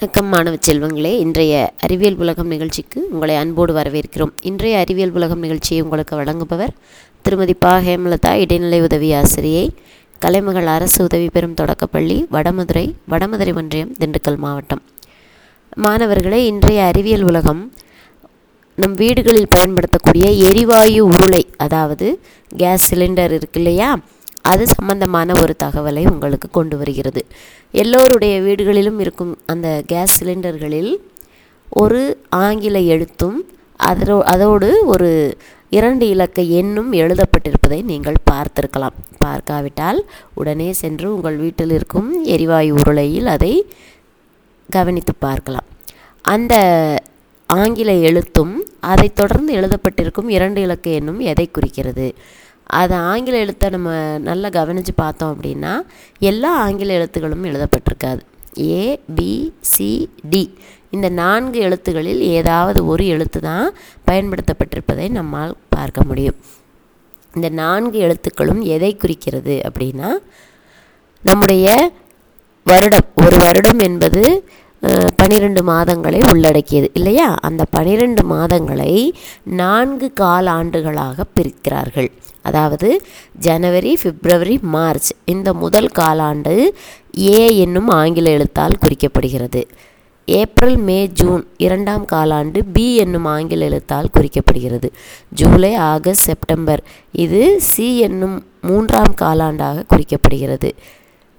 வணக்கம் மாணவ செல்வங்களே. இன்றைய அறிவியல் உலகம் நிகழ்ச்சிக்கு உங்களை அன்போடு வரவேற்கிறோம். இன்றைய அறிவியல் உலகம் நிகழ்ச்சியை உங்களுக்கு வழங்குபவர் திருமதி பா. ஹேமலதா இடைநிலை உதவி ஆசிரியை கலைமகள் அரசு உதவி பெறும் தொடக்கப்பள்ளி வடமதுரை வடமதுரை ஒன்றியம் திண்டுக்கல் மாவட்டம். மாணவர்களே இன்றைய அறிவியல் உலகம் நம் வீடுகளில் பயன்படுத்தக்கூடிய எரிவாயு உருளை அதாவது கேஸ் சிலிண்டர் இருக்கு இல்லையா? அது சம்பந்தமான ஒரு தகவலை உங்களுக்கு கொண்டு வருகிறது. எல்லோருடைய வீடுகளிலும் இருக்கும் அந்த கேஸ் சிலிண்டர்களில் ஒரு ஆங்கில எழுத்தும் அதோ அதோடு ஒரு இரண்டு இலக்க எண்ணும் எழுதப்பட்டிருப்பதை நீங்கள் பார்த்திருக்கலாம். பார்க்காவிட்டால் உடனே சென்று உங்கள் வீட்டில் இருக்கும் எரிவாயு உருளையில் அதை கவனித்து பார்க்கலாம். அந்த ஆங்கில எழுத்தும் அதைத் தொடர்ந்து எழுதப்பட்டிருக்கும் இரண்டு இலக்க எண்ணும் எதை குறிக்கிறது? அதை ஆங்கில எழுத்தை நம்ம நல்லா கவனித்து பார்த்தோம் அப்படின்னா எல்லா ஆங்கில எழுத்துகளும் எழுதப்பட்டிருக்காது. ஏ பி சி டி இந்த நான்கு எழுத்துகளில் ஏதாவது ஒரு எழுத்து தான் பயன்படுத்தப்பட்டிருப்பதை நம்மால் பார்க்க முடியும். இந்த நான்கு எழுத்துக்களும் எதை குறிக்கிறது அப்படின்னா நம்முடைய வருடம் ஒரு வருடம் என்பது பனிரெண்டு மாதங்களை உள்ளடக்கியது. இல்லையா? அந்த பனிரெண்டு மாதங்களை நான்கு காலாண்டுகளாக பிரிக்கிறார்கள். அதாவது ஜனவரி பிப்ரவரி மார்ச் இந்த முதல் காலாண்டு ஏ என்னும் ஆங்கில எழுத்தால் குறிக்கப்படுகிறது. ஏப்ரல் மே ஜூன் இரண்டாம் காலாண்டு பி என்னும் ஆங்கில எழுத்தால் குறிக்கப்படுகிறது. ஜூலை ஆகஸ்ட் செப்டம்பர் இது சி என்னும் மூன்றாம் காலாண்டாக குறிக்கப்படுகிறது.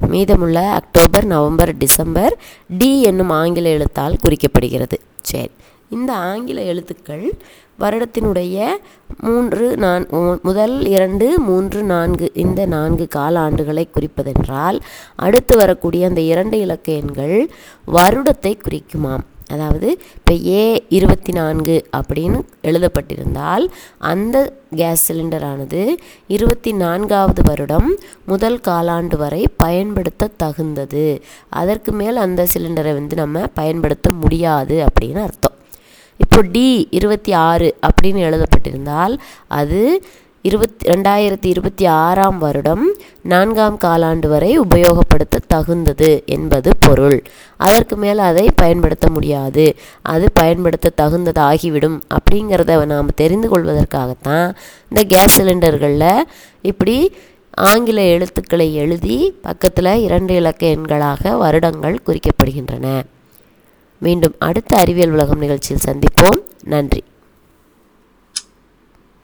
மீதமுள்ள அக்டோபர் நவம்பர் டிசம்பர் டி என்னும் ஆங்கில எழுத்தால் குறிக்கப்படுகிறது. சரி இந்த ஆங்கில எழுத்துக்கள் வருடத்தினுடைய மூன்று நான் முதல் இரண்டு மூன்று நான்கு இந்த நான்கு கால ஆண்டுகளை குறிப்பதென்றால் அடுத்து வரக்கூடிய அந்த இரண்டு இலக்க எண்கள் வருடத்தை குறிக்குமாம். அதாவது இப்போ ஏ இருபத்தி நான்கு அப்படின்னு எழுதப்பட்டிருந்தால் அந்த கேஸ் சிலிண்டரானது இருபத்தி நான்காவது வருடம் முதல் காலாண்டு வரை பயன்படுத்த தகுந்தது. அதற்கு மேல் அந்த சிலிண்டரை வந்து நம்ம பயன்படுத்த முடியாது அப்படின்னு அர்த்தம். இப்போ டி இருபத்தி ஆறு அப்படின்னு எழுதப்பட்டிருந்தால் அது இருபத்தி ரெண்டாயிரத்தி இருபத்தி ஆறாம் வருடம் நான்காம் காலாண்டு வரை உபயோகப்படுத்த தகுந்தது என்பது பொருள். அதற்கு மேல் அதை பயன்படுத்த முடியாது. அது பயன்படுத்த தகுந்ததாகிவிடும் அப்படிங்கிறத நாம் தெரிந்து கொள்வதற்காகத்தான் இந்த கேஸ் சிலிண்டர்களில் இப்படி ஆங்கில எழுத்துக்களை எழுதி பக்கத்தில் இரண்டு இலக்க எண்களாக வருடங்கள் குறிக்கப்படுகின்றன. மீண்டும் அடுத்த அறிவியல் உலகம் நிகழ்ச்சியில் சந்திப்போம். நன்றி.